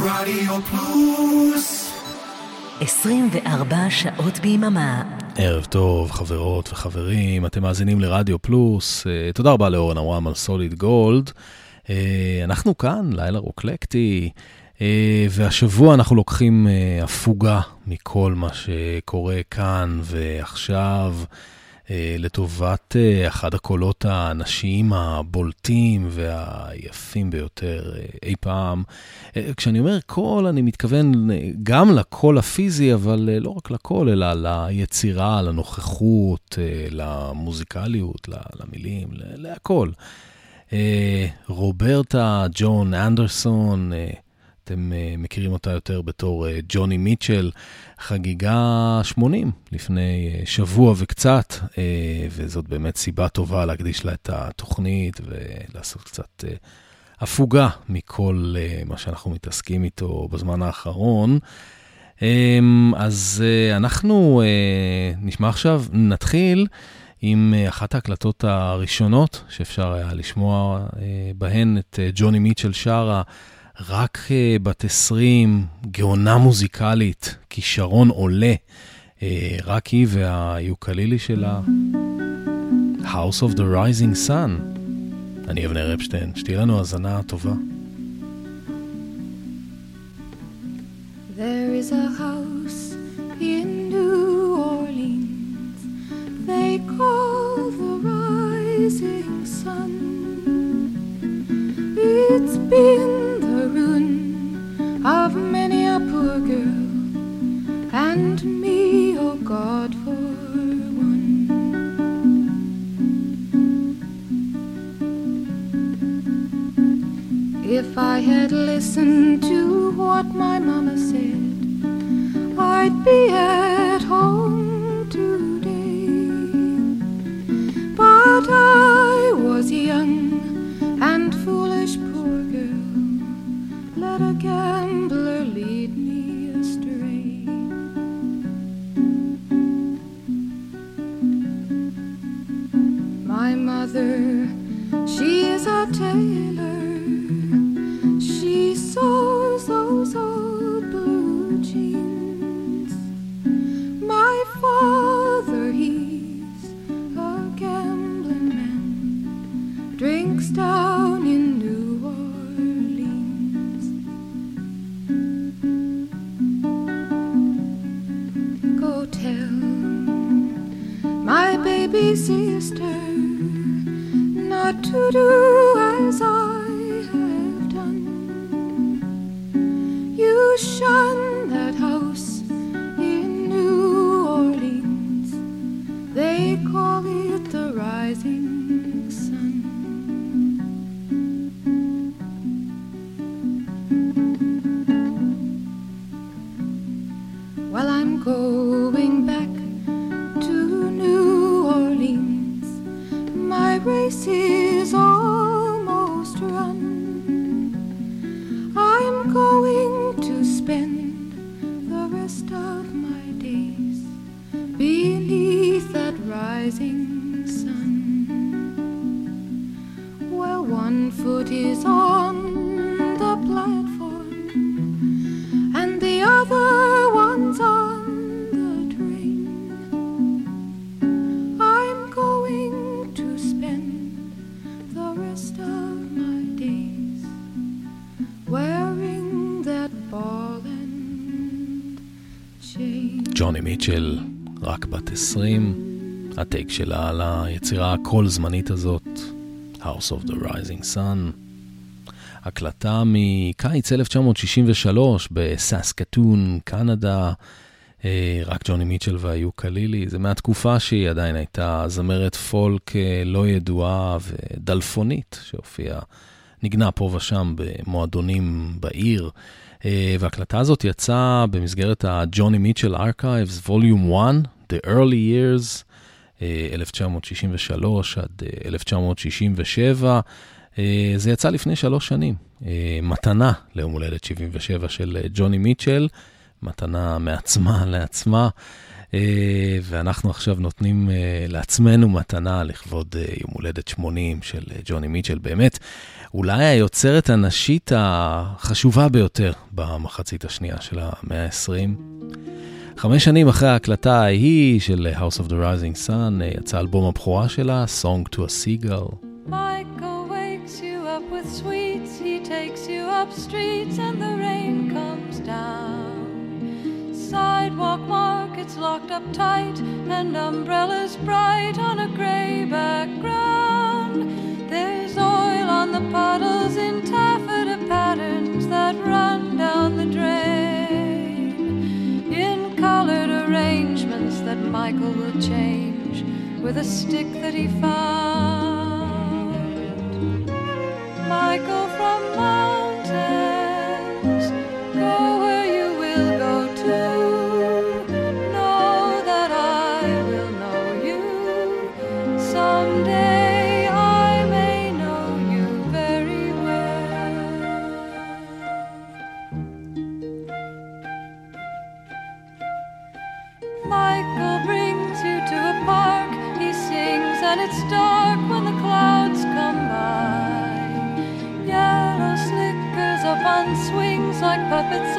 רדיו פלוס 24 שעות ביממה. ערב טוב, חברות וחברים, אתם מאזינים לרדיו פלוס. אה, תודה רבה לאורן אברהם על סוליד גולד. אה, אנחנו כאן, לילה רוקלקטי, אה, והשבוע אנחנו לוקחים הפוגה מכל מה שקורה כאן ועכשיו. אה, לטובת אה, אחד הקולות הנשיים הבולטים והיפים ביותר אה, אי פעם. כשאני אומר קול, אני מתכוון גם לקול הפיזי, אבל לא רק לקול, אלא ליצירה, לנוכחות, למוזיקליות, למילים, להכל. רוברטה ג'ון אנדרסון, אתם uh, מכירים אותה יותר בתור uh, ג'וני מיטשל, חגיגה 80 לפני uh, שבוע וקצת, וזאת באמת סיבה טובה להקדיש לה את התוכנית ולעשות קצת הפוגה מכל מה שאנחנו מתעסקים איתו בזמן האחרון. Um, אז אנחנו נשמע עכשיו, נתחיל. עם אחת ההקלטות הראשונות שאפשר היה לשמוע בהן את ג'וני מיטשל שרה רק uh, בת 20, גאונה מוזיקלית, כישרון עולה, uh, רק היא והיוקלילי שלה, House of the Rising Sun. אני אבנר אפשטיין, שתהיה לנו האזנה טובה. There is a house in New Orleans they call the rising sun. It's been of many a poor girl, and me, oh God, for one. If I had listened to what my mama said, I'd be at home today. But I was young and foolish let a gambler lead me astray. My mother, she is a tailor. She sews those old blue jeans. My father, הטייק שלה על היצירה הכל זמנית הזאת, House of the Rising Sun. הקלטה מקיץ 1963 בססקטון, קנדה, אה, רק ג'וני מיטשל והיוקלילי. זה מהתקופה שהיא עדיין הייתה זמרת פולק אה, לא ידועה ודלפונית, שהופיעה, נגנה פה ושם במועדונים בעיר. אה, וההקלטה הזאת יצאה במסגרת ה-Johnny Mitchell Archives, Volume 1, The Early Years, 1963 אה, עד 1967. אה, זה יצא לפני שלוש שנים, מתנה ליום הולדת 77 של ג'וני מיטשל, מתנה מעצמה לעצמה. ואנחנו עכשיו נותנים לעצמנו מתנה לכבוד יום הולדת 80 של ג'וני מיטשל. באמת, אולי היוצרת הנשית החשובה ביותר במחצית השנייה של המאה ה-20. חמש שנים אחרי ההקלטה ההיא של House of the Rising Sun, יצא אלבום הבכורה שלה, Song to a Seagull. Michael wakes you up with sweets, he takes you up streets and the rain comes down. Sidewalk markets locked up tight and umbrellas bright on a gray background. There's oil on the puddles in taffeta With a stick that he found. Michael from mountains, swings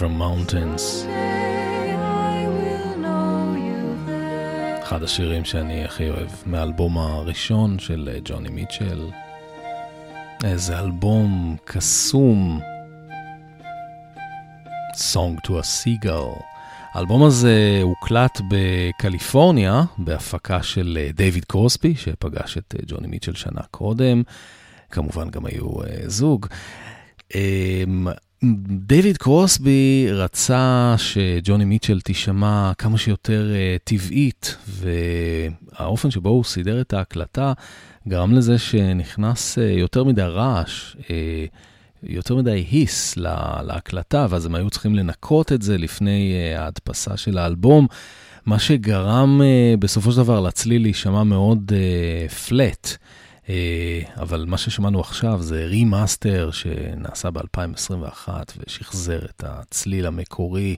from mountains. אחד השירים שאני הכי אוהב מהאלבום הראשון של אה, ג'וני מיטשל. איזה אלבום קסום. Song to a Seagull. האלבום הזה הוקלט בקליפורניה, בהפקה של אה, דיוויד קרוסבי, שפגש את אה, ג'וני מיטשל שנה קודם. כמובן גם היו זוג. אמ, דיוויד קרוסבי רצה שג'וני מיטשל תישמע כמה שיותר אה, טבעית, והאופן שבו הוא סידר את ההקלטה גרם לזה שנכנס אה, יותר מדי רעש, אה, יותר מדי היס לה- להקלטה, ואז הם היו צריכים לנקות את זה לפני ההדפסה של האלבום, מה שגרם בסופו של דבר לצליל להישמע מאוד פלט. אה, אבל מה ששמענו עכשיו זה רימאסטר שנעשה ב-2021 ושחזר את הצליל המקורי,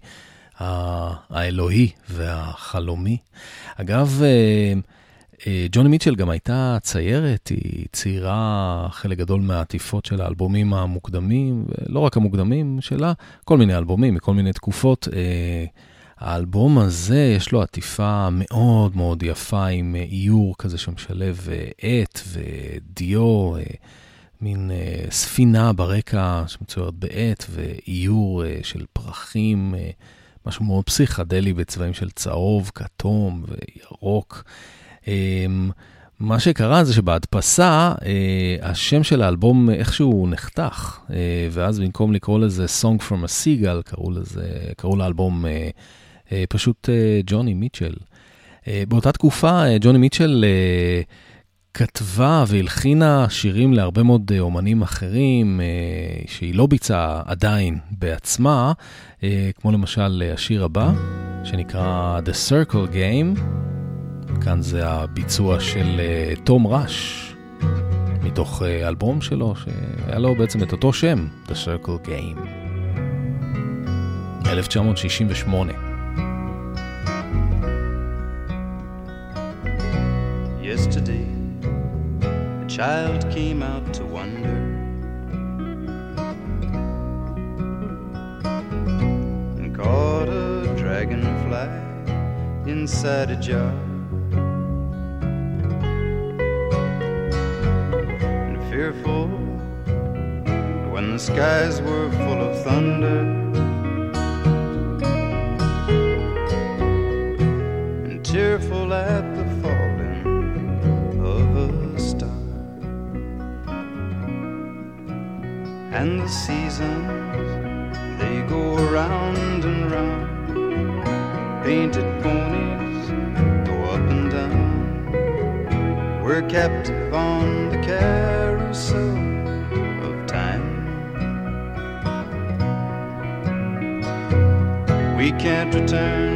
האלוהי והחלומי. אגב, אה, אה, ג'וני מיטשל גם הייתה ציירת, היא ציירה חלק גדול מהעטיפות של האלבומים המוקדמים, ולא רק המוקדמים שלה, כל מיני אלבומים מכל מיני תקופות. האלבום הזה, יש לו עטיפה מאוד מאוד יפה עם אה, איור כזה שמשלב אה, עט ודיו, אה, מין ספינה ברקע שמצוירת בעט ואיור של פרחים, משהו מאוד פסיכדלי בצבעים של צהוב, כתום וירוק. אה, מה שקרה זה שבהדפסה, השם של האלבום איכשהו נחתך, ואז במקום לקרוא לזה Song from a Seagull, קראו, לזה, קראו לאלבום פשוט אה, ג'וני מיטשל. אה, באותה תקופה, אה, ג'וני מיטשל אה, כתבה והלחינה שירים להרבה מאוד אומנים אחרים, שהיא לא ביצעה עדיין בעצמה, כמו למשל השיר הבא, שנקרא The Circle Game. כאן זה הביצוע של תום ראש, מתוך אלבום שלו, שהיה לו בעצם את אותו שם, The Circle Game. 1968. Yesterday, a child came out to wonder and caught a dragonfly inside a jar. And fearful when the skies were full of thunder. and Tearful at and the seasons they go round and round. Painted ponies go up and down. We're captive on the carousel of time. We can't return,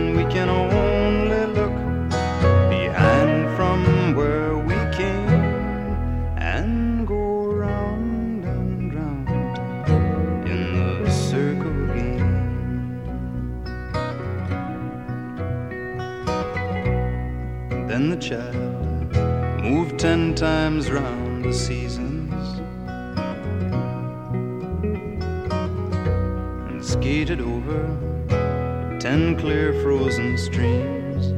ten times round the seasons and skated over ten clear frozen streams.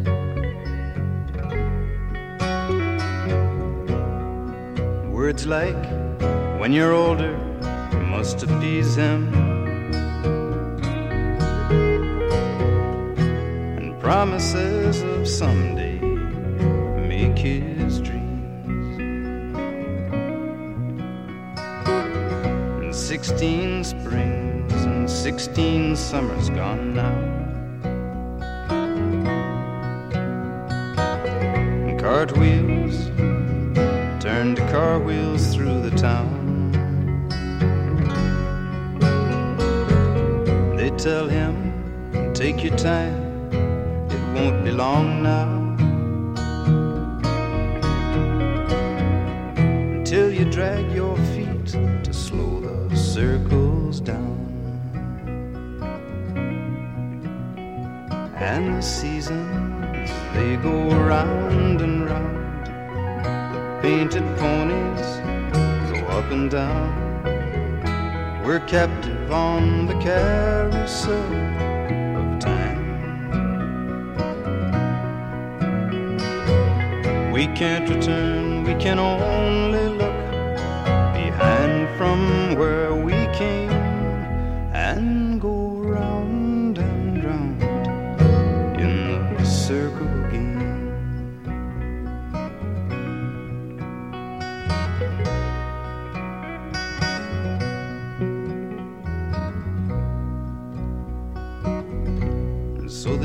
Words like, when you're older, you must appease him. And promises of someday make his sixteen springs and sixteen summers gone now.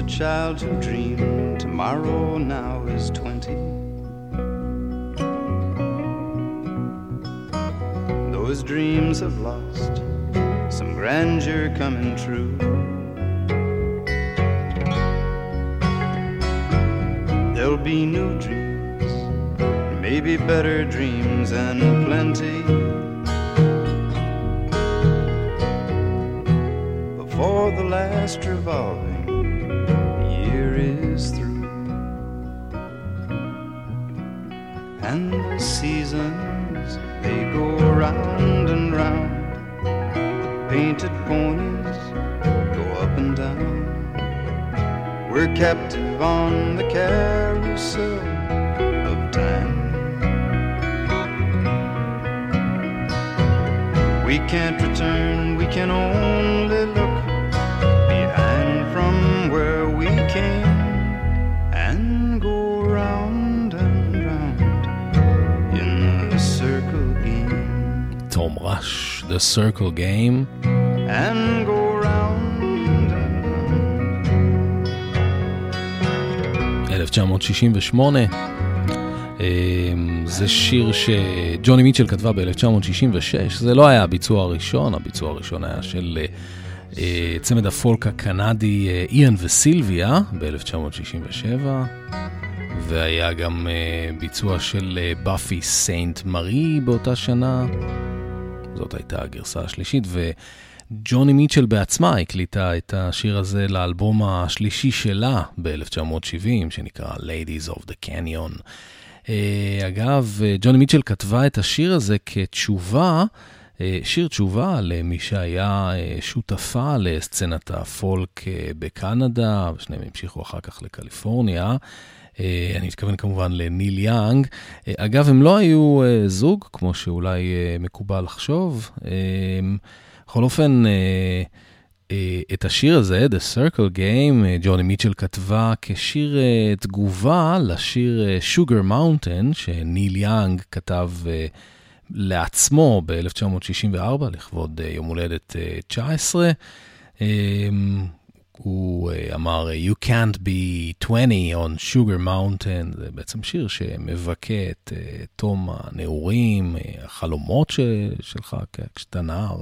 Child who dreamed tomorrow now is twenty. Those dreams have lost some grandeur coming true. There'll be new dreams, maybe better dreams and plenty. Before the last revolving We're captive on the carousel of time. We can't return, we can only look behind from where we came. Tom Rush, The Circle Game. And 1968. זה שיר שג'וני מיטשל כתבה ב-1966, זה לא היה הביצוע הראשון, הביצוע הראשון היה של צמד הפולק הקנדי איאן וסילביה ב-1967. והיה גם ביצוע של באפי סיינט מארי באותה שנה. זאת הייתה הגרסה השלישית, וג'וני מיטשל בעצמה הקליטה את השיר הזה לאלבום השלישי שלה ב-1970, שנקרא Ladies of the Canyon. Uh, אגב, ג'וני מיטשל כתבה את השיר הזה כתשובה, uh, שיר תשובה למי שהיה uh, שותפה לסצנת הפולק בקנדה, ושניהם המשיכו אחר כך לקליפורניה. אה, אני מתכוון כמובן לניל יאנג. אה, אגב, הם לא היו אה, זוג, כמו שאולי מקובל לחשוב. בכל אופן, את השיר הזה, The Circle Game, ג'וני מיטשל כתבה כשיר תגובה לשיר Sugar Mountain, שניל יאנג כתב לעצמו ב-1964, לכבוד יום הולדת 19. הוא אמר, You can't be 20 on Sugar Mountain, זה בעצם שיר שמבכה את תום הנעורים, החלומות שלך כשאתה נער.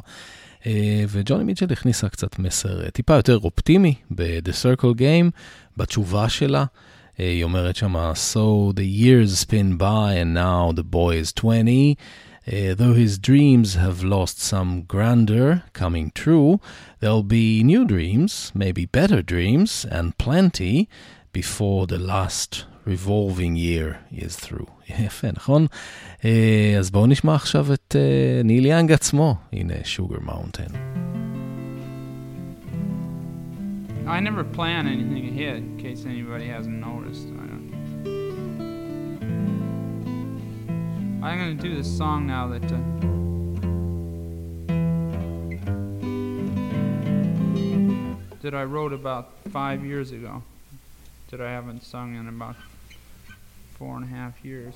Uh, וג'וני מיטשל הכניסה קצת מסר uh, טיפה יותר אופטימי ב-The Circle Game, בתשובה שלה. Uh, היא אומרת שמה, So the years spin by and now the boy is 20. Uh, though his dreams have lost some grandeur coming true, there'll be new dreams, maybe better dreams, and plenty before the last revolving year is through. יפה, נכון? Uh, אז בואו נשמע עכשיו את uh, ניל יאנג עצמו. הנה, Sugar Mountain. I never plan anything ahead in case anybody hasn't noticed. I'm going to do this song now that. Uh, that I wrote about five years ago, that I haven't sung in about four and a half years.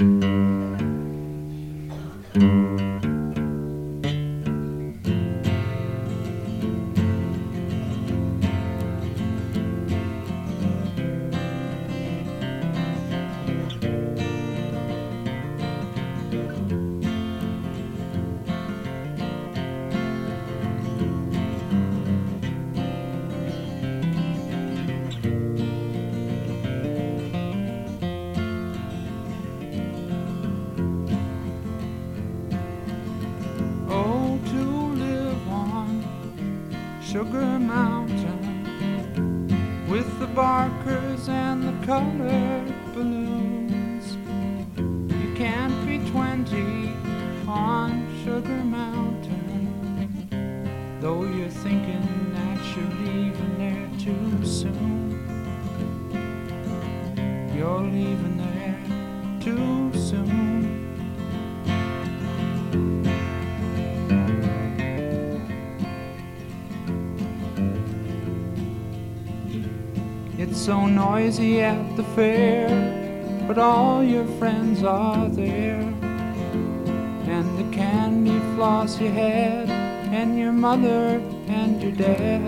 Noisy at the fair, but all your friends are there. And the candy floss you had, and your mother and your dad.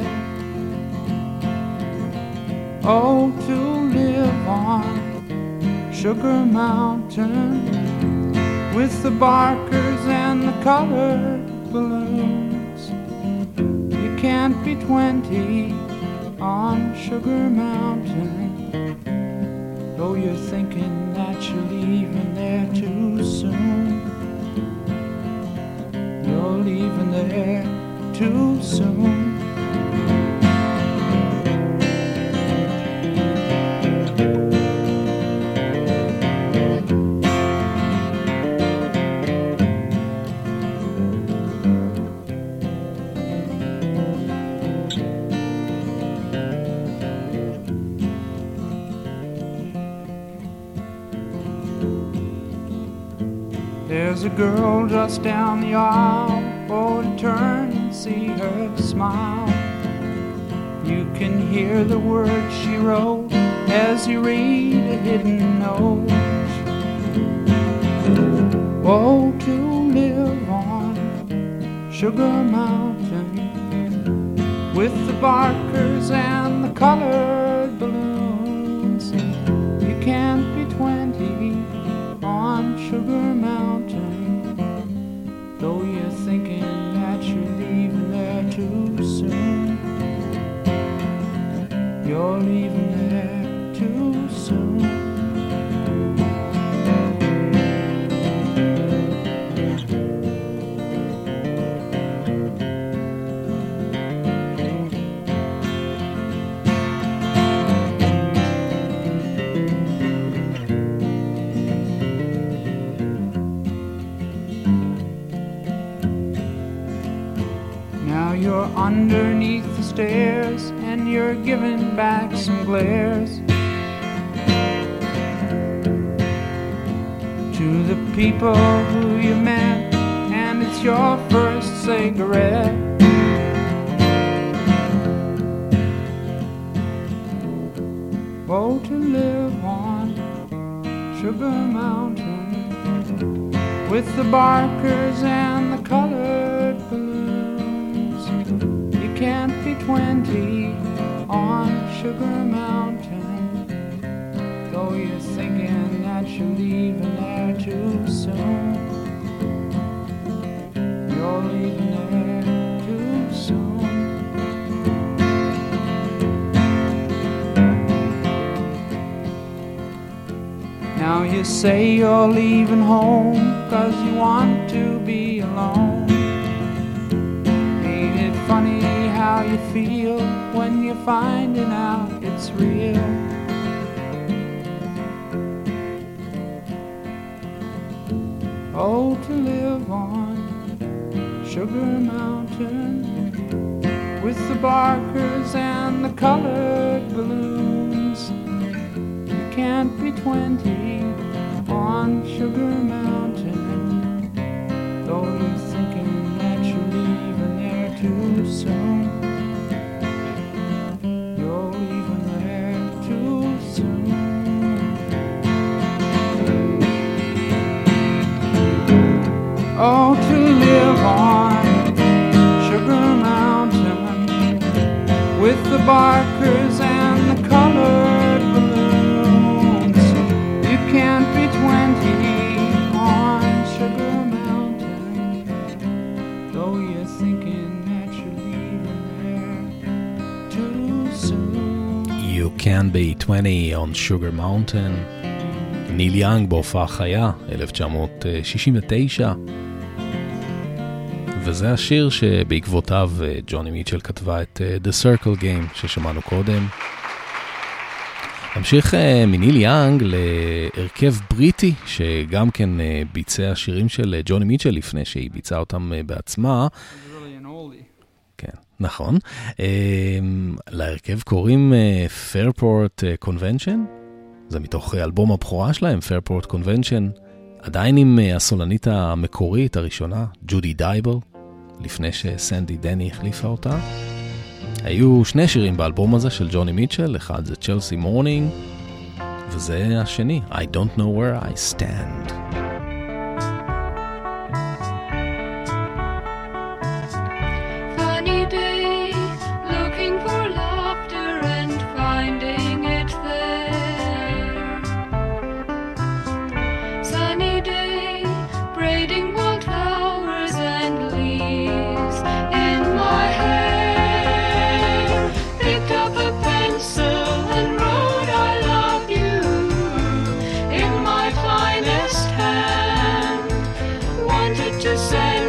Oh, to live on Sugar Mountain with the barkers and the colored balloons. You can't be twenty on Sugar Mountain. Though you're thinking that you're leaving there too soon, you're leaving there too soon. Girl just down the aisle. Oh, to turn and see her smile. You can hear the words she wrote as you read a hidden note. Oh, to live on Sugar Mountain with the barkers and the colored balloons. You can't be twenty on Sugar Mountain. Though you're thinking that you're leaving there too soon, you're leaving to the people who you met, and it's your first cigarette. Oh, to live on Sugar Mountain with the barkers and the colored balloons. You can't be 20 on Sugar Mountain, though you're thinking that you're leaving there too soon. You're leaving there too soon. Now you say you're leaving home cause you want to be alone. Ain't it funny how you feel when you're finding out it's real? Oh, to live on Sugar Mountain with the barkers and the colored balloons. You can't be 20 on Sugar Mountain, though you're thinking that you're leaving there too soon. Oh, to live on Sugar Mountain with the barkers and the colored balloons. You can't be 20 on Sugar Mountain, though you're thinking that you're leaving there too soon. You can be 20 on Sugar Mountain. ניל יאנג בהופעה חיה, 1969. וזה השיר שבעקבותיו אה, ג'וני מיטשל כתבה את אה, The Circle Game ששמענו קודם. נמשיך אה, מניל יאנג להרכב בריטי שגם כן ביצע שירים של ג'וני מיטשל לפני שהיא ביצעה אותם בעצמה. כן, נכון. להרכב קוראים אה, Convention, זה מתוך אלבום הבכורה שלהם, Fairport Convention, עדיין עם הסולנית המקורית הראשונה, ג'ודי דייבל, לפני שסנדי דני החליפה אותה. היו שני שירים באלבום הזה של ג'וני מיטשל, אחד זה צ'לסי מורנינג, וזה השני, I don't know where I stand. Wanted to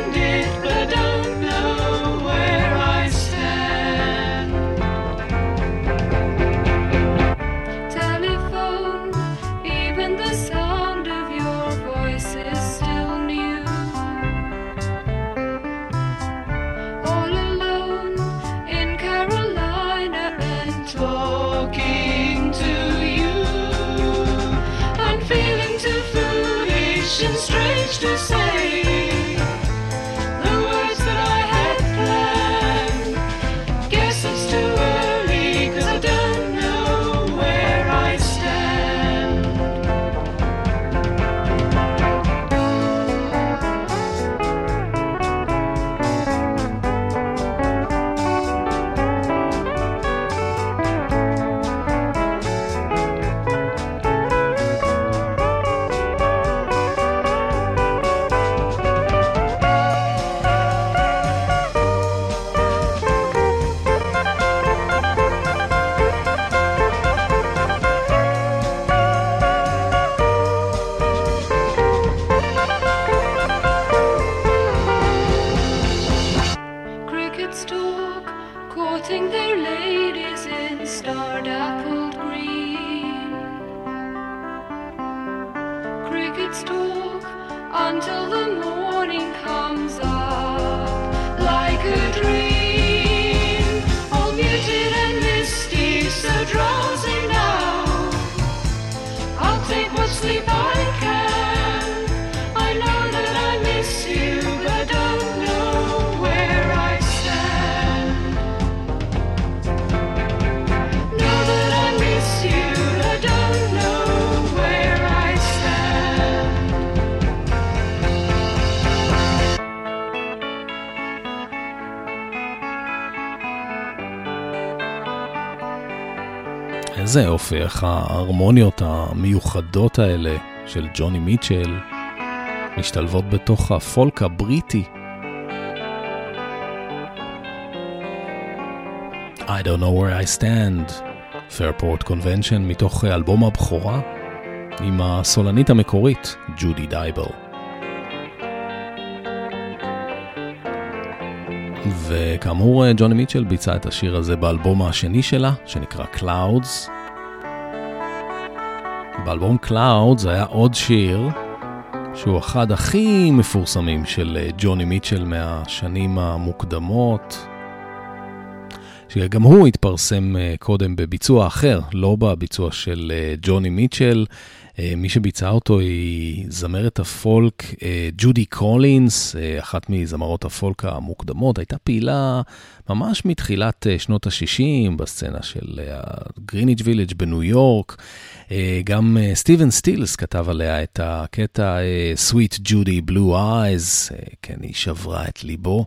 יופי, איך ההרמוניות המיוחדות האלה של ג'וני מיטשל משתלבות בתוך הפולק הבריטי. I don't know where I stand, Fairport Convention מתוך אלבום הבכורה עם הסולנית המקורית, ג'ודי דייבל. וכאמור, ג'וני מיטשל ביצע את השיר הזה באלבום השני שלה, שנקרא Clouds. באלבום Clouds היה עוד שיר שהוא אחד הכי מפורסמים של אה, ג'וני מיטשל מהשנים המוקדמות, שגם הוא התפרסם אה, קודם בביצוע אחר, לא בביצוע של אה, ג'וני מיטשל. מי שביצעה אותו היא זמרת הפולק ג'ודי קולינס, אחת מזמרות הפולק המוקדמות, הייתה פעילה ממש מתחילת שנות ה-60 בסצנה של גריניץ' וילג' בניו יורק. אה, גם אה, סטיבן סטילס כתב עליה את הקטע אה, Sweet Judy Blue Eyes, כן, היא שברה את ליבו.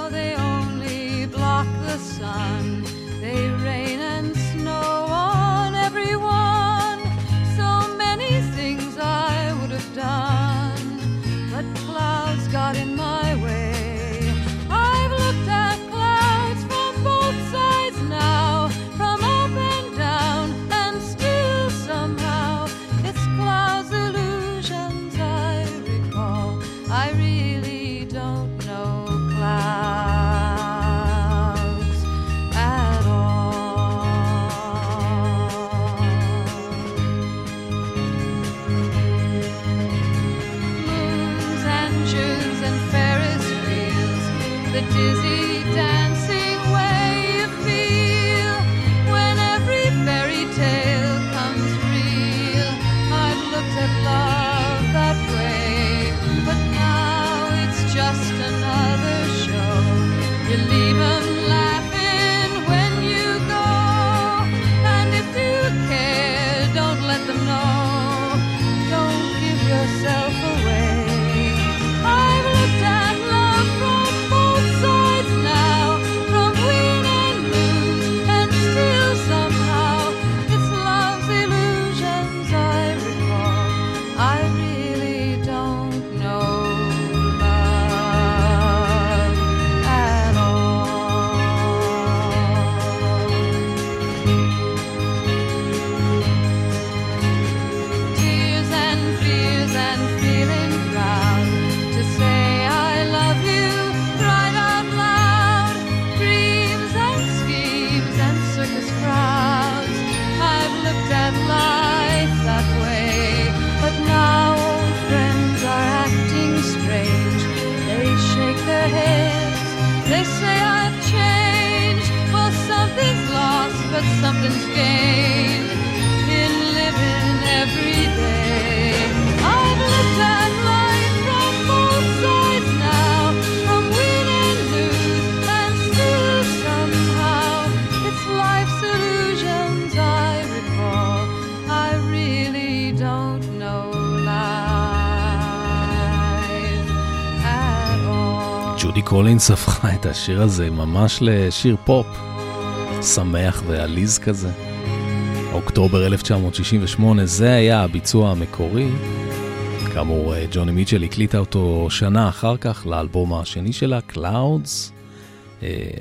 the sun. They rain קולינס הפכה את השיר הזה ממש לשיר פופ, שמח ועליז כזה. אוקטובר 1968, זה היה הביצוע המקורי. כאמור, ג'וני מיטשל הקליטה אותו שנה אחר כך לאלבום השני שלה, Clouds.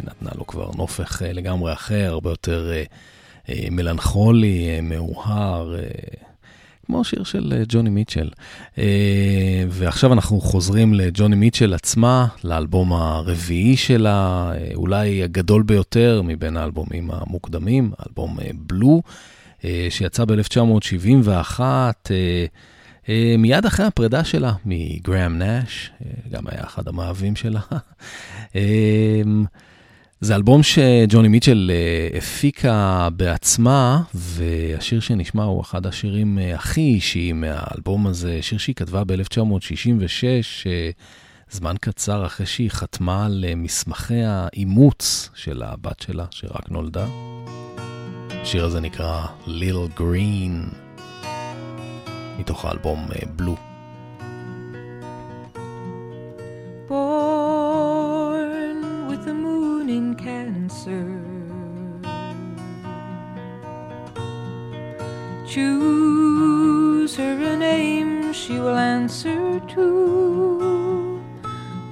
נתנה לו כבר נופך לגמרי אחר, הרבה יותר מלנכולי, מאוהר. כמו שיר של אה, ג'וני מיטשל. אה, ועכשיו אנחנו חוזרים לג'וני מיטשל עצמה, לאלבום הרביעי שלה, אה, אולי הגדול ביותר מבין האלבומים המוקדמים, אלבום בלו, שיצא ב-1971. מיד אחרי הפרידה שלה מגראם נאש, גם היה אחד המאהבים שלה. זה אלבום שג'וני מיטשל אה, הפיקה בעצמה, והשיר שנשמע הוא אחד השירים אה, הכי אישיים מהאלבום הזה, שיר שהיא כתבה ב-1966, אה, זמן קצר אחרי שהיא חתמה על מסמכי האימוץ של הבת שלה, שרק נולדה. השיר הזה נקרא Little Green, מתוך האלבום בלו. Cancer. Choose her a name she will answer to.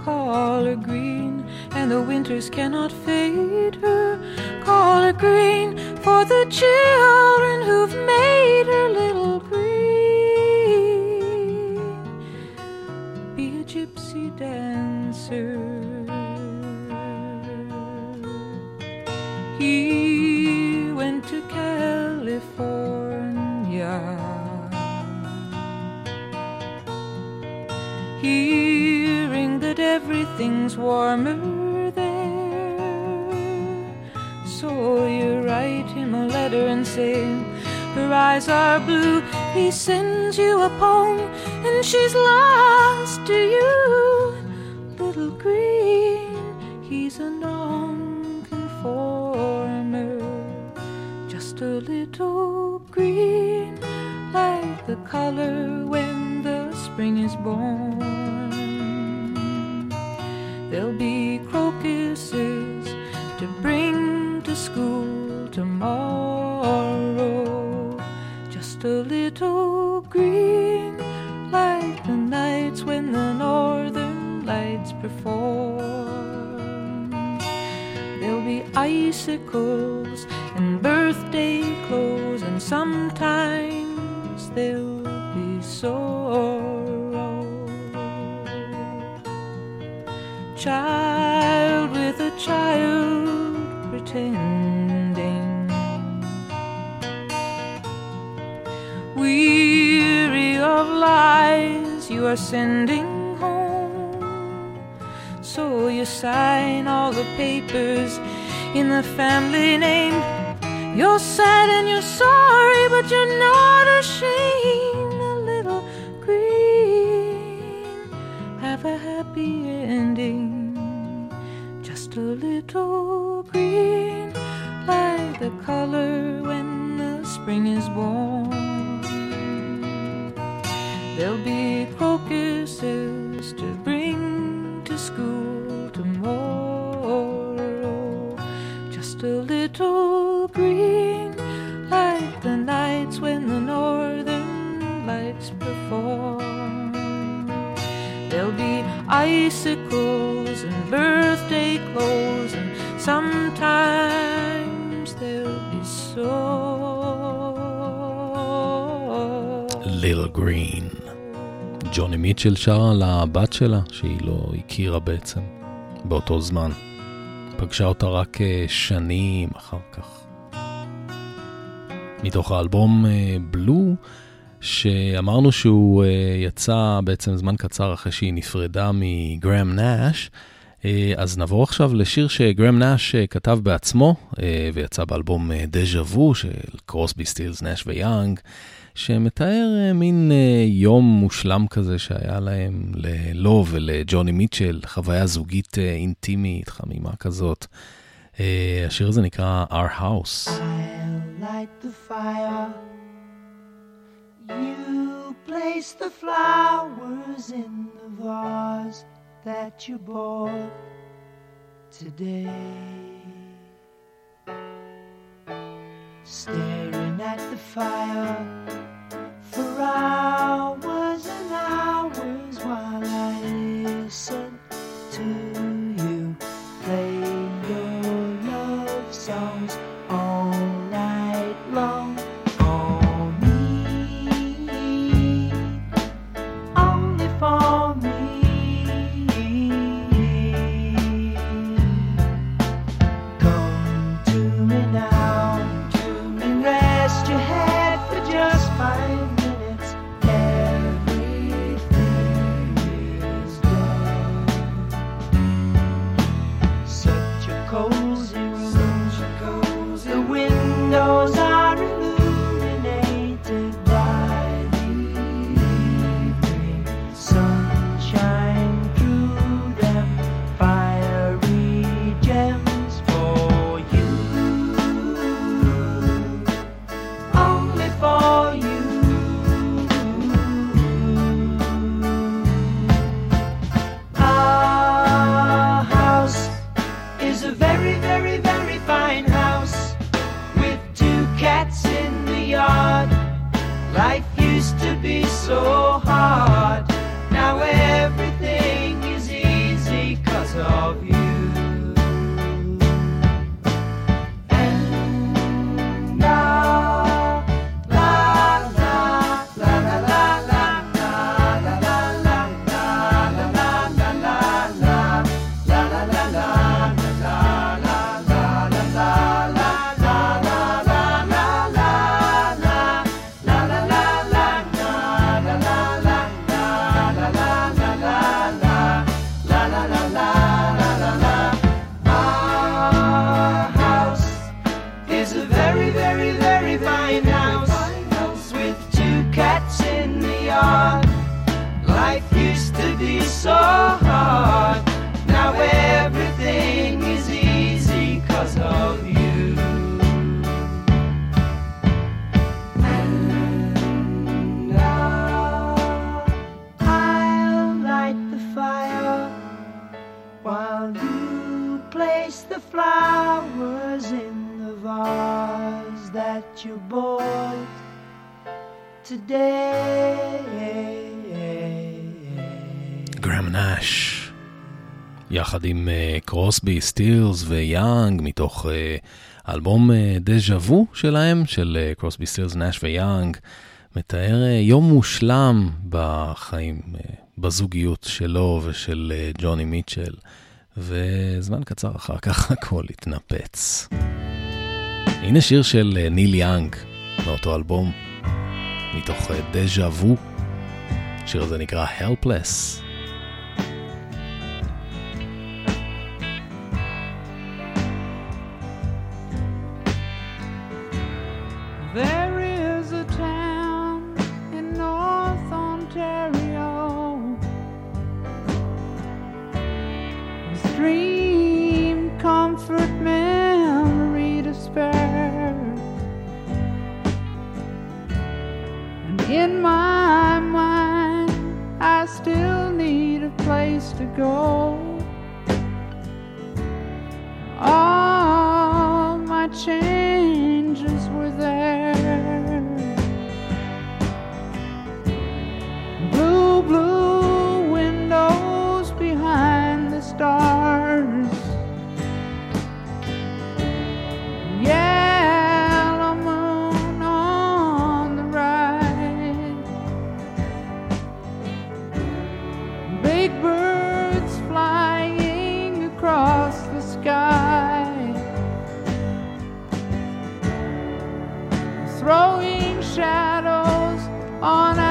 Call her green, and the winters cannot fade her. Call her green for the children who've made her little green. מיטשל שרה לבת שלה, שהיא לא הכירה בעצם, באותו זמן. פגשה אותה רק שנים אחר כך. מתוך האלבום בלו, אה, שאמרנו שהוא אה, יצא בעצם זמן קצר אחרי שהיא נפרדה מגראם נאש. אה, אז נעבור עכשיו לשיר שגראם נאש כתב בעצמו, ויצא באלבום דז'ה וו של קרוסבי, סטילס, נאש ויאנג, שמתאר מין יום מושלם כזה שהיה להם ללו ולג'וני מיטשל, חוויה זוגית אינטימית, חמימה כזאת. השיר הזה נקרא Our House. place the flowers in the vase that you bought today. Staring at the fire for hours and hours while I listen. That you bought today. גרם נאש, יחד עם קרוסבי, סטירס ויאנג, מתוך uh, אלבום דז'ה uh, וו שלהם, של קרוסבי, סטירס, נאש ויאנג, מתאר יום מושלם בחיים, בזוגיות שלו ושל ג'וני מיטשל, וזמן קצר אחר כך הכל התנפץ. הנה שיר של uh, ניל יאנג, מאותו אלבום, מתוך דז'ה וו. השיר הזה נקרא Helpless. In my mind, I still need a place to go. All my changes were there. Blue, blue windows behind the stars. Shadows on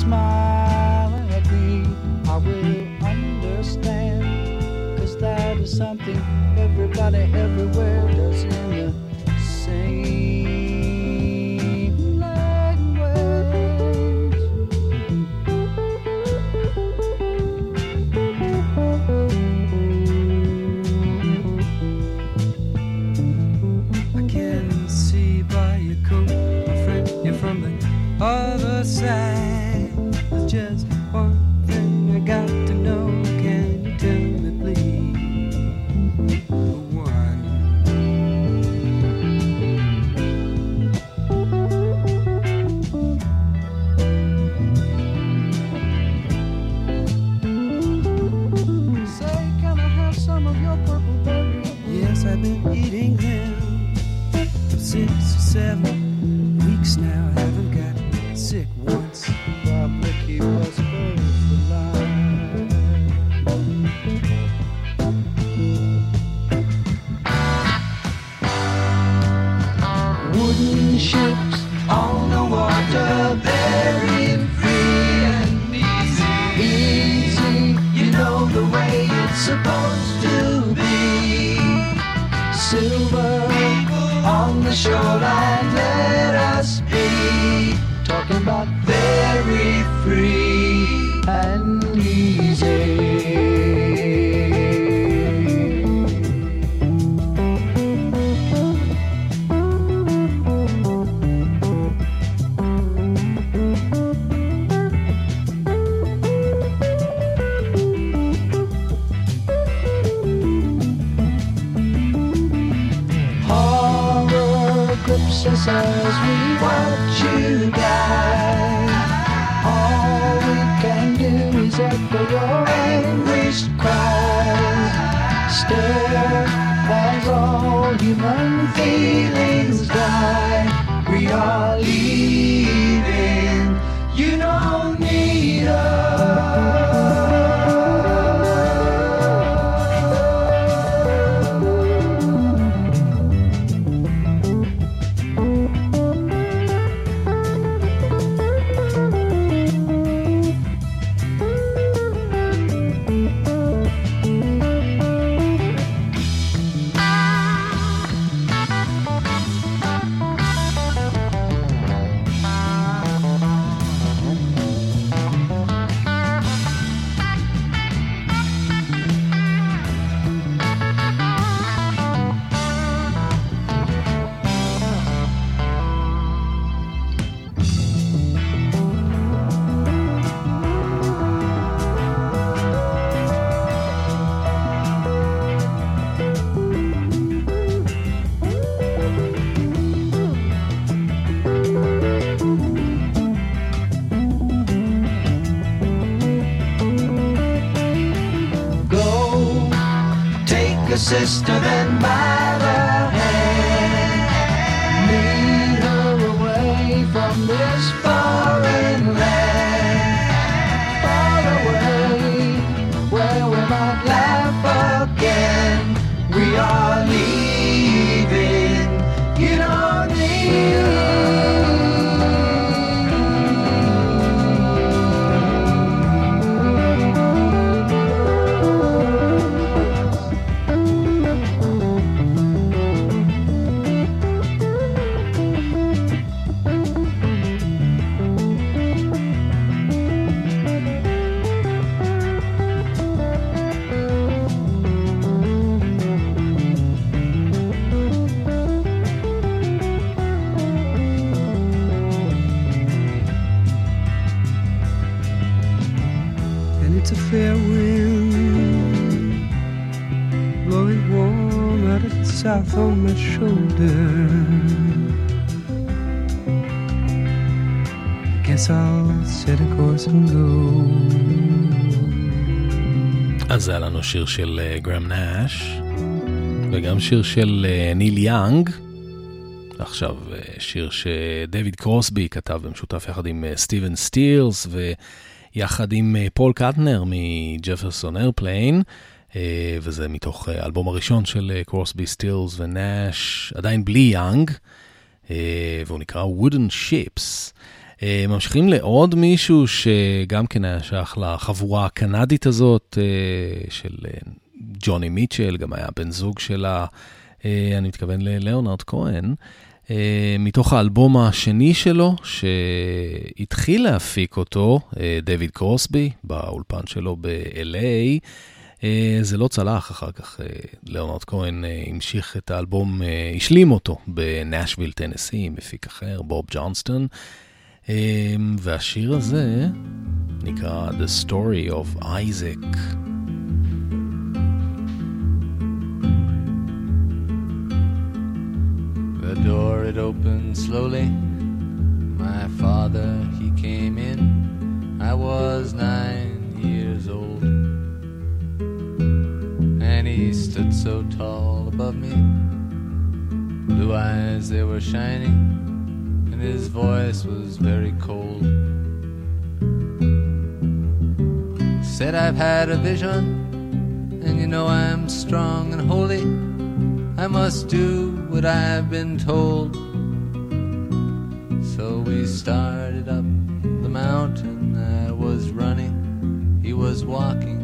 smile at me, I will understand. Cause that is something everybody everywhere does sister then by היה לנו שיר של אה, גרם נאש, וגם שיר של אה, ניל יאנג. עכשיו אה, שיר שדויד קרוסבי כתב במשותף יחד עם אה, סטיבן סטילס ויחד עם אה, פול קטנר מג'פרסון איירפליין. אה, וזה מתוך אה, האלבום הראשון של אה, קרוסבי, סטילס ונאש, עדיין בלי יאנג, אה, והוא נקרא Wooden Ships. אה, ממשיכים לעוד מישהו שגם כן היה שייך לחבורה הקנדית הזאת אה, של אה, ג'וני מיטשל, גם היה בן זוג שלה, אני מתכוון ללאונרד כהן. מתוך האלבום השני שלו, שהתחיל להפיק אותו, דויד קרוסבי, באולפן שלו ב-LA. זה לא צלח, אחר כך ליאונרד כהן המשיך את האלבום, השלים אותו בנשוויל, טנסי, מפיק אחר, בוב ג'ונסטון. אה, והשיר הזה נקרא The Story of Isaac. The door it opened slowly. My father he came in. I was nine years old, and he stood so tall above me. Blue eyes they were shining, and his voice was very cold. Said I've had a vision, and you know I'm strong and holy. I must do what I've been told. So we started up the mountain. I was running, he was walking,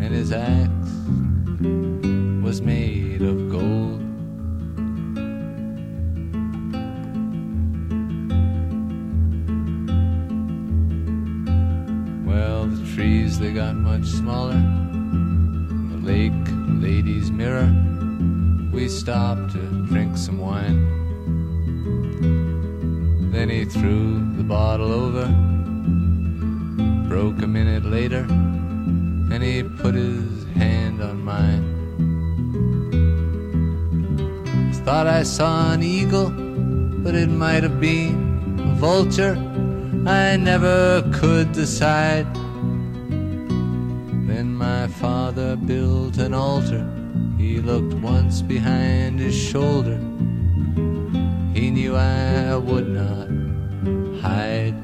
and his axe was made of gold. Trees they got much smaller. The lake, lady's mirror. We stopped to drink some wine. Then he threw the bottle over. Broke a minute later, and he put his hand on mine. Thought I saw an eagle, but it might have been a vulture. I never could decide. My father built an altar. He looked once behind his shoulder. He knew I would not hide.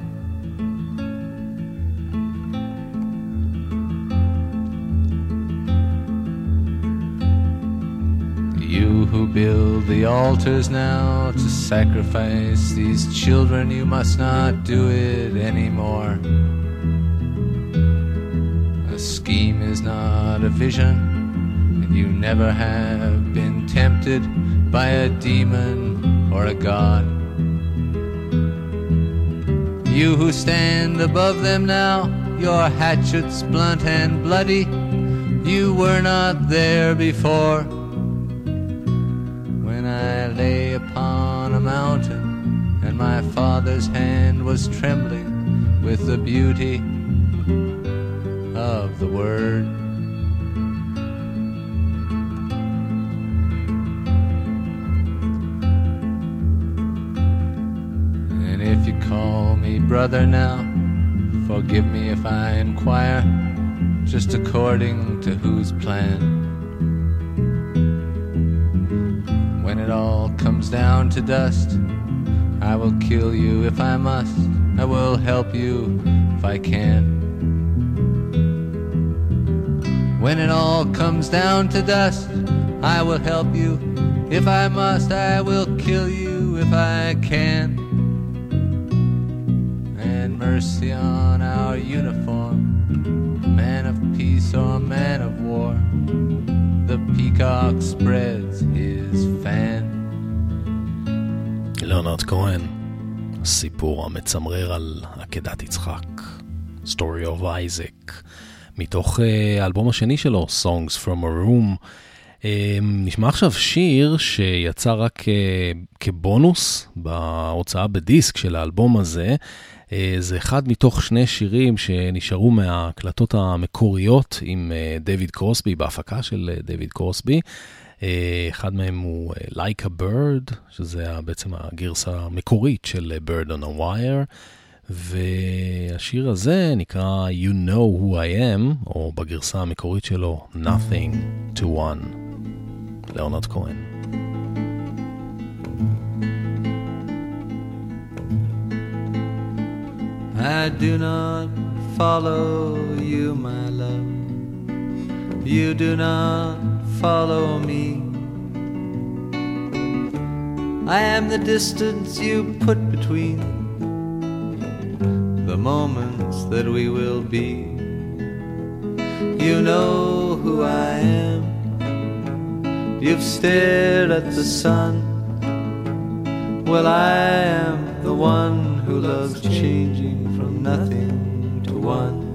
You who build the altars now to sacrifice these children, you must not do it anymore. Scheme is not a vision, and you never have been tempted by a demon or a god. You who stand above them now, your hatchets blunt and bloody, you were not there before. When I lay upon a mountain, and my father's hand was trembling with the beauty the word. And if you call me brother now, forgive me if I inquire, just according to whose plan. When it all comes down to dust, I will kill you if I must. I will help you if I can. When it all comes down to dust, I will help you if I must. I will kill you if I can. And mercy on our uniform, man of peace or man of war. The peacock spreads his fan. ליאונרד כהן, סיפור המצמרר על עקדת יצחק, Story of Isaac, מתוך uh, האלבום השני שלו, Songs from a Room. Uh, נשמע עכשיו שיר שיצא רק uh, כבונוס בהוצאה בדיסק של האלבום הזה. זה אחד מתוך שני שירים שנשארו מההקלטות המקוריות עם דייוויד קרוסבי, בהפקה של דייוויד קרוסבי. אחד מהם הוא Like a Bird, שזה בעצם הגרסה המקורית של Bird on a Wire, והשיר הזה נקרא You Know Who I Am, או בגרסה המקורית שלו Nothing to One, ליאונרד כהן. I do not follow you, my love. You do not follow me. I am the distance you put between the moments that we will be. You know who I am. You've stared at the sun. Well, I am the one who loves changing from nothing to one.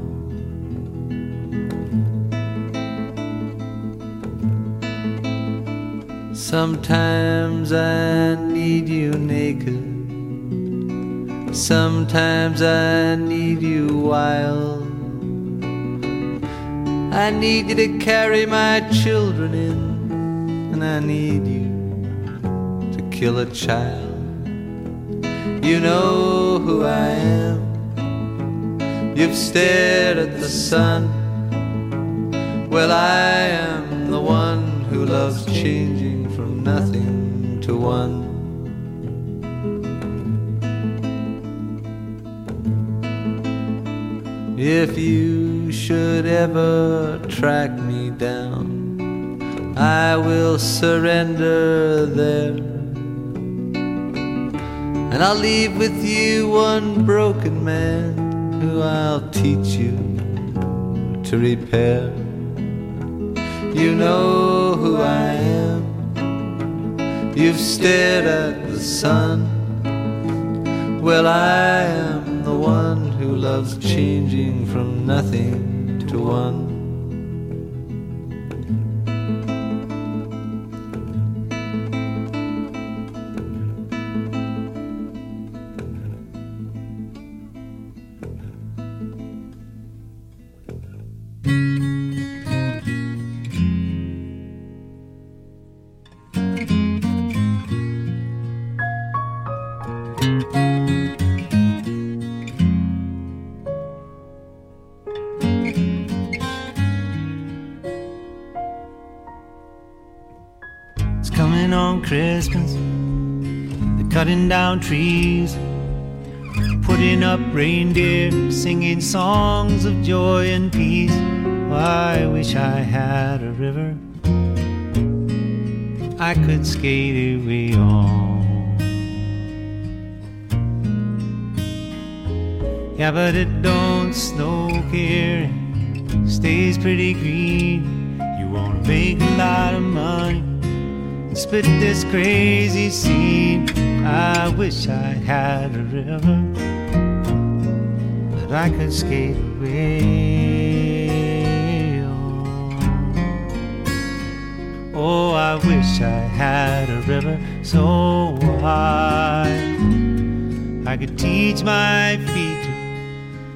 Sometimes I need you naked. Sometimes I need you wild. I need you to carry my children in, and I need you to kill a child. You know who I am. You've stared at the sun. Well, I am the one who loves changing from nothing to one. If you should ever track me down, I will surrender there. And I'll leave with you one broken man who I'll teach you to repair. You know who I am. You've stared at the sun. Well, I am the one loves changing from nothing to one. Down trees, putting up reindeer, singing songs of joy and peace. I wish I had a river I could skate away on. Yeah, but it don't snow here, stays pretty green. You wanna make a lot of money and split this crazy scene. I wish I had a river that I could skate away on. Oh, I wish I had a river so wide I could teach my feet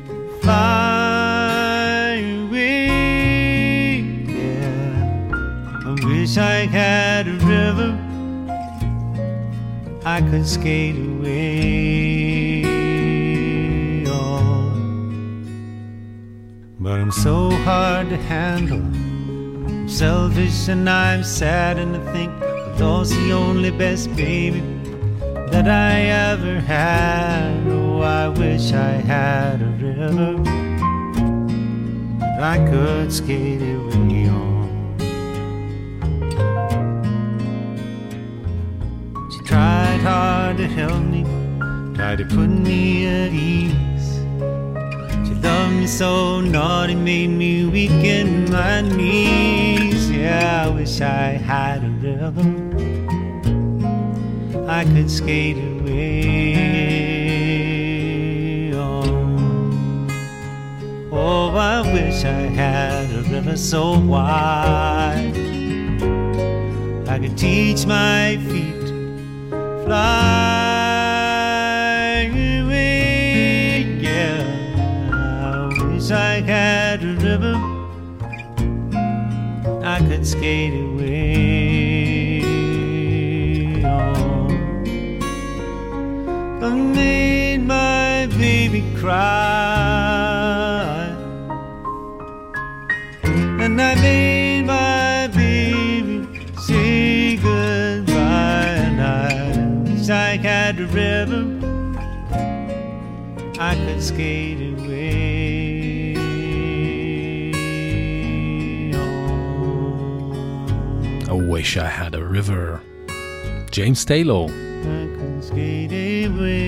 to fly away. Yeah, I wish I had a river I could skate away. But I'm so hard to handle. I'm selfish and I'm sad, and I think that lost the only best baby that I ever had. Oh, I wish I had a river that I could skate away tried hard to help me, tried to put me at ease. She loved me so naughty, made me weak in my knees. Yeah, I wish I had a river I could skate away on. Oh, I wish I had a river so wide I could teach my feet fly away. Yeah, I wish I had a river I could skate away on. I made my baby cry, and I made river I could skate away on. I wish I had a river. ג'יימס טיילור. I could skate away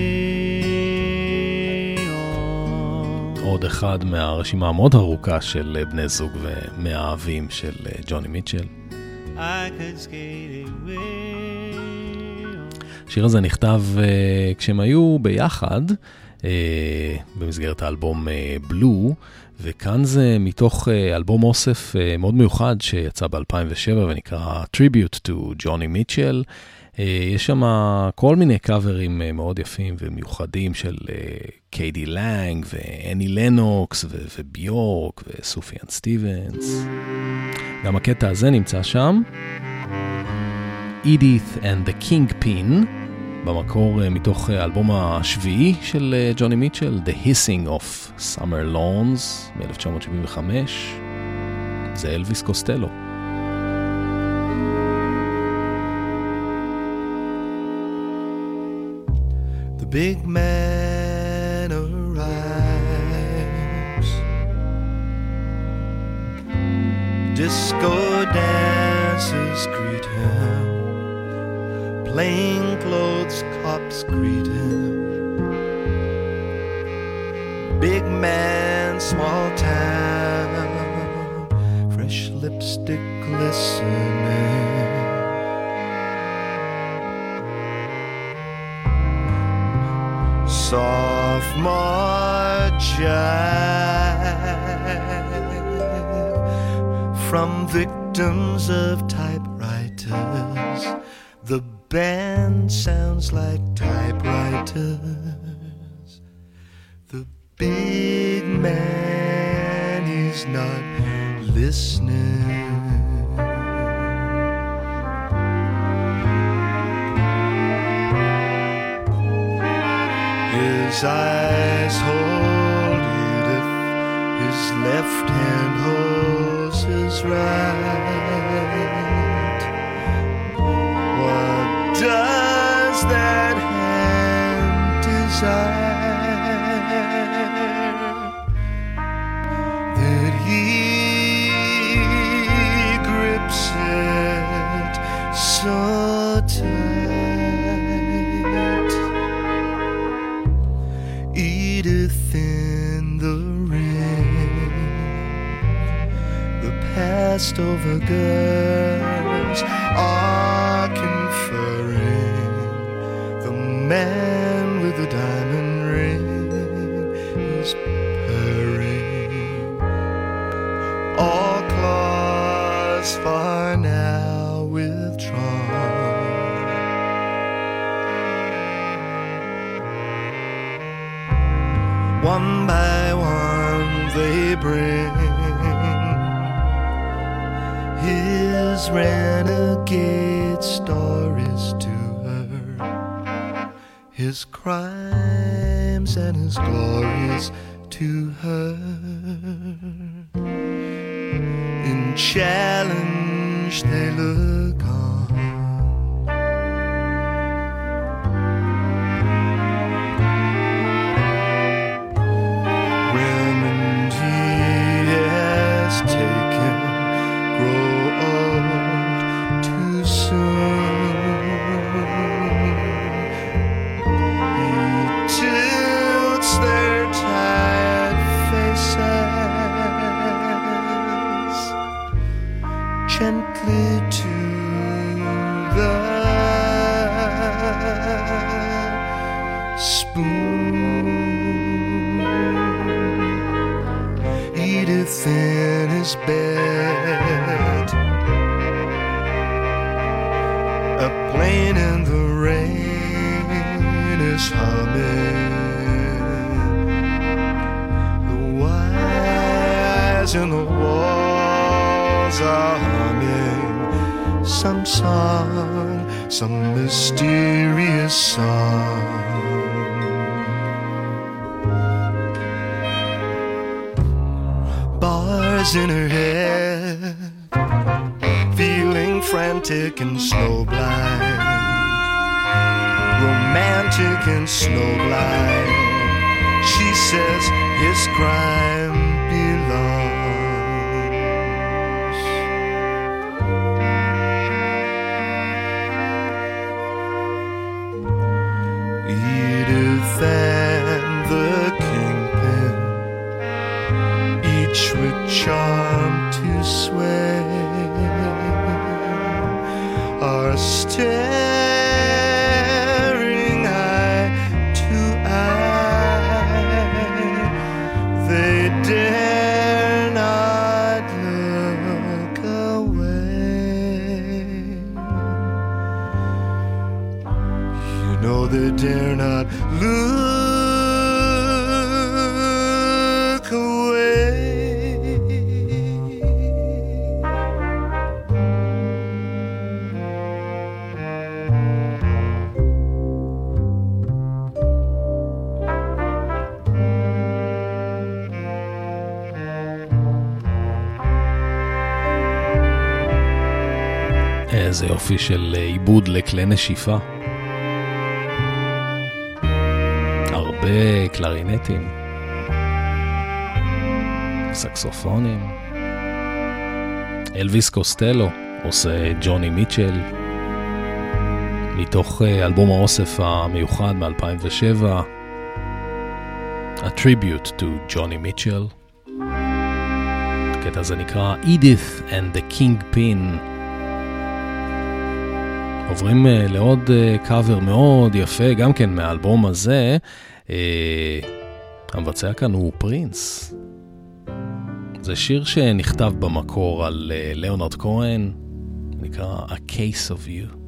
on. עוד אחד מהרשימה המאוד ארוכה של בני זוג ומאהבים של ג'וני מיטשל. I could skate away השיר הזה נכתב uh, כשהם היו ביחד, uh, במסגרת האלבום אה, בלו, uh, וכאן זה מתוך uh, אלבום אוסף uh, מאוד מיוחד שיצא ב-2007 ונקרא Tribute to Johnny Mitchell. Uh, יש שם כל מיני קאברים uh, מאוד יפים ומיוחדים של קיידי לנג ואני לנוקס וביורק וסופיאן סטיבנס. גם הקטע הזה נמצא שם. Edith and the Kingpin, במקור מתוך האלבום השביעי של ג'וני מיטשל, The Hissing of Summer Lawns מ-1975, זה אלוויס קוסטלו. The big man arrives. Disco dancers greet him. plainclothes cops greet him. Big man, small town, fresh lipstick glistening. Sophomore jive from victims of type band sounds like typewriter. יופי של עיבוד לכלי נשיפה. הרבה קלרינטים, סקסופונים. אלוויס קוסטלו עושה ג'וני מיטשל, מתוך אה, אלבום האוסף המיוחד מ-2007, A Tribute to Johnny Mitchell. הקטע הזה נקרא Edith and the Kingpin. עוברים uh, לעוד קאבר uh, מאוד יפה, גם כן מהאלבום הזה. Uh, המבצע כאן הוא פרינס. זה שיר שנכתב במקור על ליאונרד כהן, נקרא A Case of You.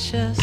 Usher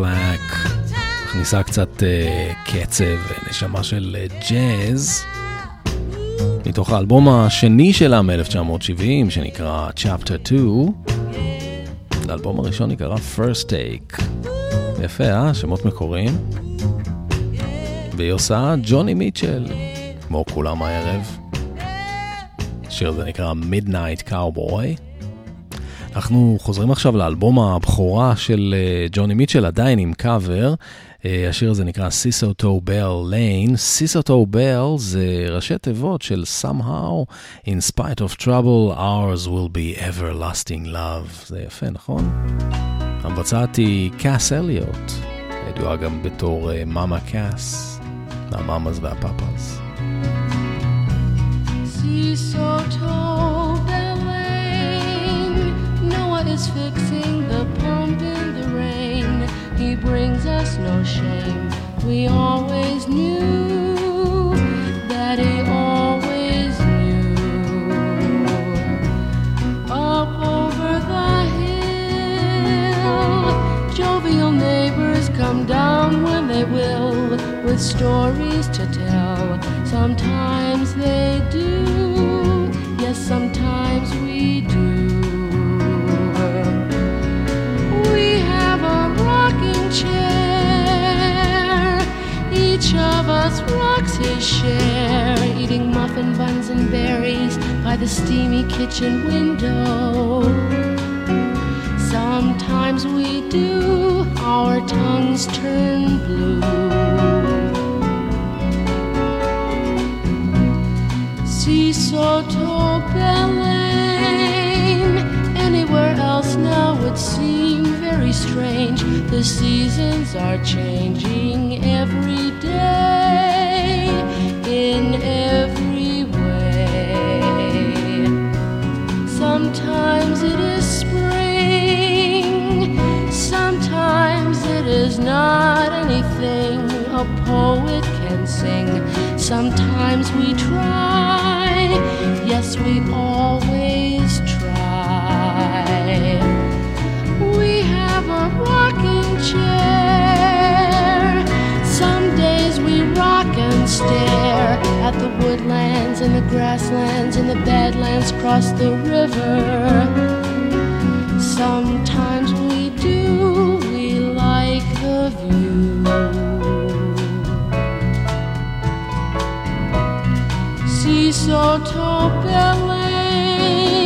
פלאק מכניסה קצת uh, קצב ונשמה של uh, ג'אז מתוך האלבום השני שלה מ-1970 שנקרא Chapter 2. האלבום הראשון נקרא First Take. יפה, אה? שמות מקוריים. והיא עושה ג'וני מיטשל, כמו כולם הערב. השיר הזה נקרא Midnight Cowboy. אנחנו חוזרים עכשיו לאלבום הבכורה של אה, ג'וני מיטשל, עדיין עם קאבר. אה, השיר הזה נקרא סיסוטו בל ליין. סיסוטו בל זה ראשי תיבות של somehow, in spite of trouble, ours will be everlasting love. זה יפה, נכון? המבצעת היא קאס אליוט, ידועה גם בתור מאמה קאס, מהמאמאז והפאפאז. is shame. We always knew that he always knew. Up over the hill, jovial neighbors come down when they will with stories to tell. Sometimes they do, share, eating muffin buns and berries by the steamy kitchen window. Sometimes we do, our tongues turn blue. Si sotto Belém, anywhere else now would seem very strange. The seasons are changing every not anything a poet can sing. Sometimes we try, yes, we always try. We have a rocking chair. Some days we rock and stare at the woodlands and the grasslands and the badlands across the river. Sometimes Si sotto Belém,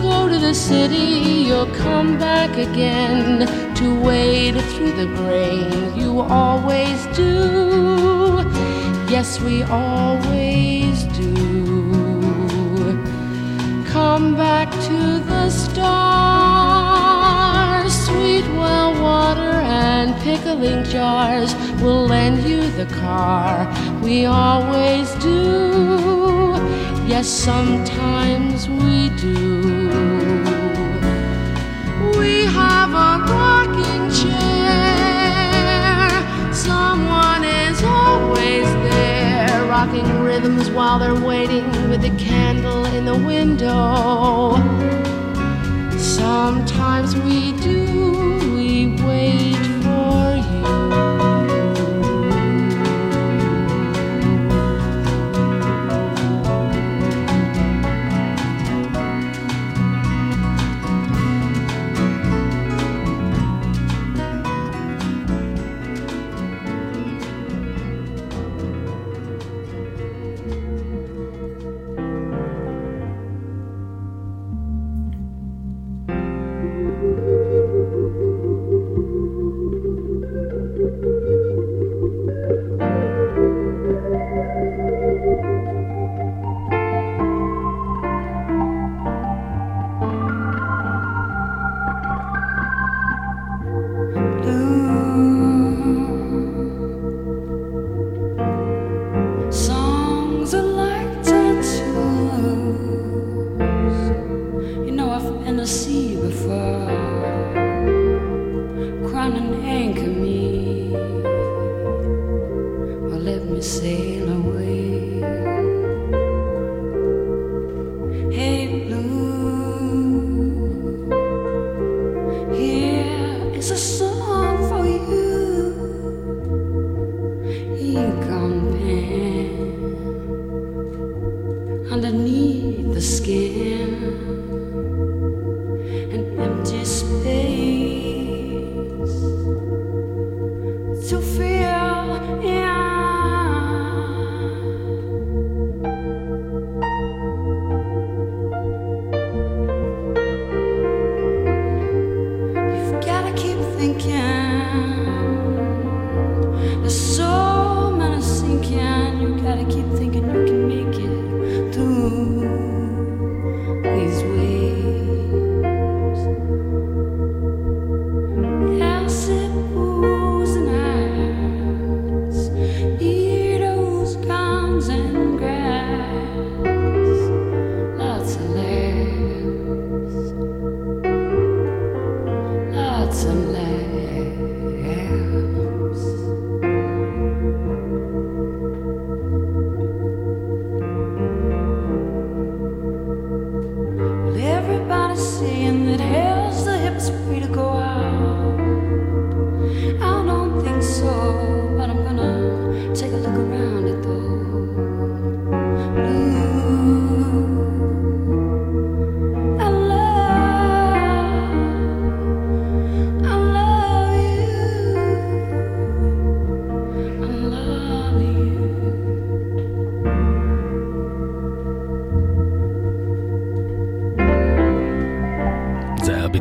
go to the city, you'll come back again to wade through the grain. You always do, yes, we always do. Come back to the stars, sweet well water and pickling jars We'll lend you the car. We always do, yes, sometimes we do. We have a rocking chair, someone is always there, rocking rhythms while they're waiting with a candle in the window. Sometimes we do, we wait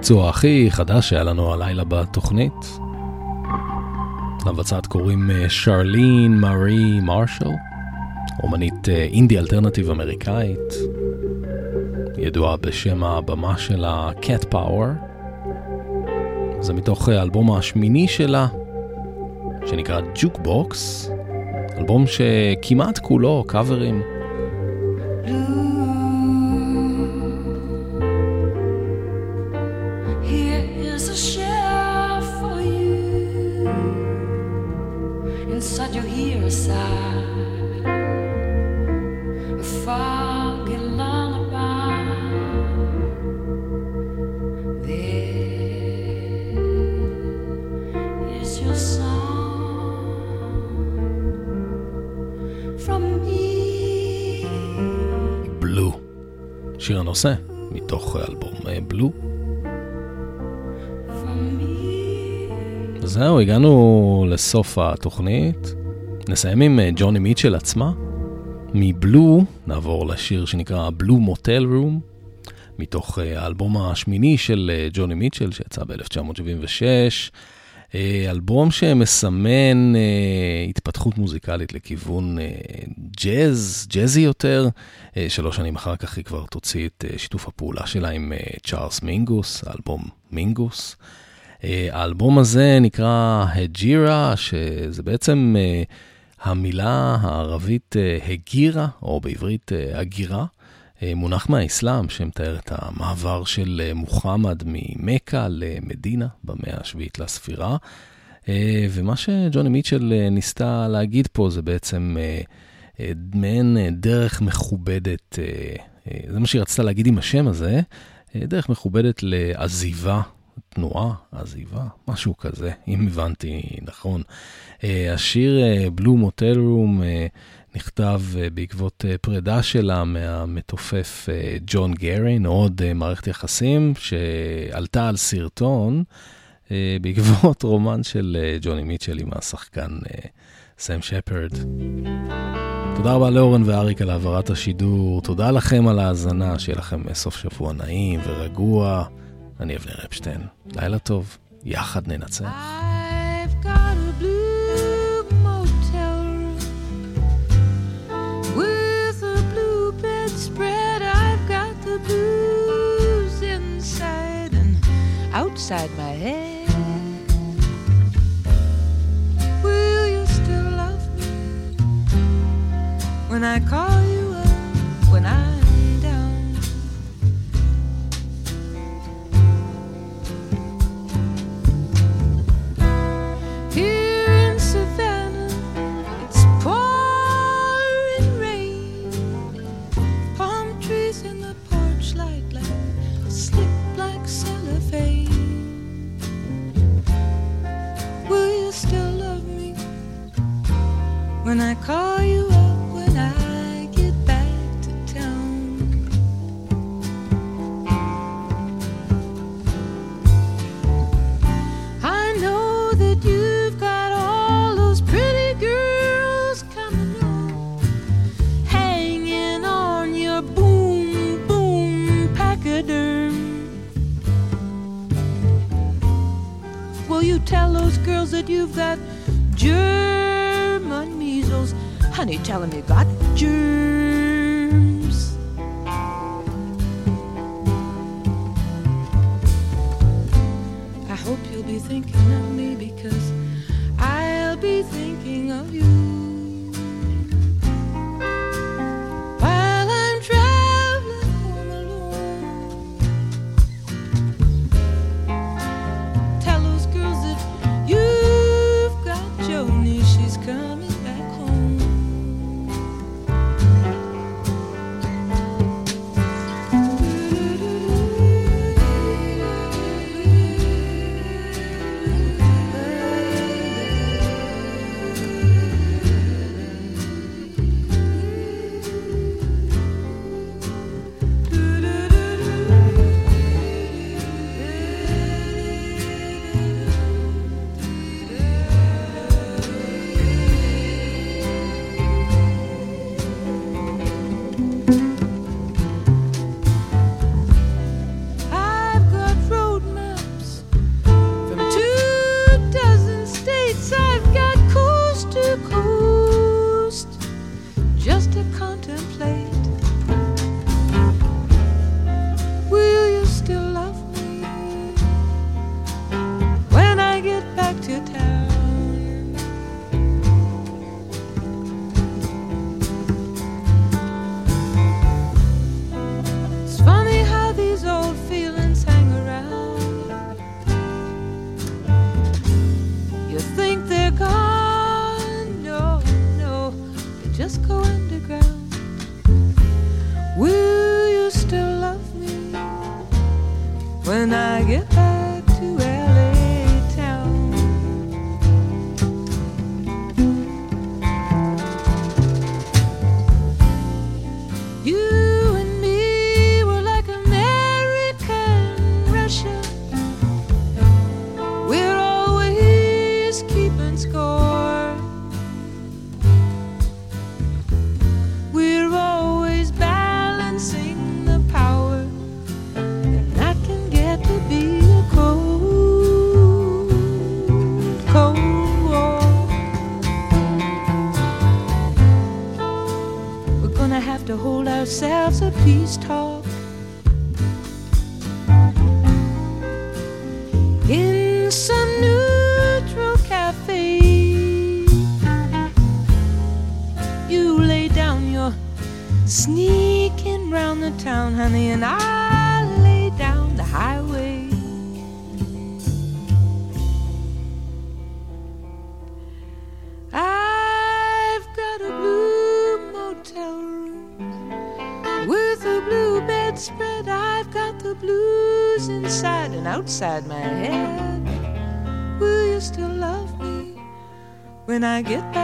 הביצוע הכי חדש שהיה לנו הלילה בתוכנית. למבצעת קוראים אה, שרלין מארי מרשל, אומנית אה, אינדי אלטרנטיב אמריקאית, ידועה בשם הבמה שלה Cat Power. זה מתוך האלבום השמיני שלה, שנקרא ג'וקבוקס, אלבום שכמעט כולו קאברים. לסוף התוכנית. נסיים עם אה, ג'וני מיטשל עצמה. מבלו נעבור לשיר שנקרא בלו מוטל רום, מתוך אה, האלבום השמיני של אה, ג'וני מיטשל שיצא ב-1976. אה, אלבום שמסמן התפתחות מוזיקלית לכיוון ג'אז, ג'אזי יותר. שלוש שנים אחר כך היא כבר תוציא את שיתוף הפעולה שלה עם צ'ארלס מינגוס, האלבום מינגוס. האלבום הזה נקרא הג'ירה, שזה בעצם המילה הערבית הגירה, או בעברית הגירה. מונח מהאסלאם שמתאר את המעבר של אה, מוחמד ממכה למדינה במאה השביעית לספירה. אה, ומה שג'וני מיטשל אה, ניסתה להגיד פה זה בעצם מעין דרך מכובדת, זה מה שהיא רצתה להגיד עם השם הזה, דרך מכובדת לעזיבה תנועה, עזיבה, משהו כזה, אם הבנתי נכון. השיר בלו מוטל רום נכתב אה, בעקבות אה, פרידה שלה מהמתופף אה, ג'ון גרין, עוד מערכת יחסים שעלתה על סרטון בעקבות רומן של ג'וני מיטשל עם השחקן סם שפרד. תודה רבה לאורן ואריק על העברת השידור, תודה לכם על ההאזנה, שיהיה לכם סוף שבוע נעים ורגוע. אני אבנר אפשטיין, לילה טוב, יחד ננצח. outside my head. Will you still love me when I call you up when I when I call you up when I get back to town. I know that you've got all those pretty girls coming on, hanging on your boom, boom pachyderm. Will you tell those girls that you've got germs? Honey, tell him you got germs. I hope you'll be thinking of me because I'll be thinking of you. I get town?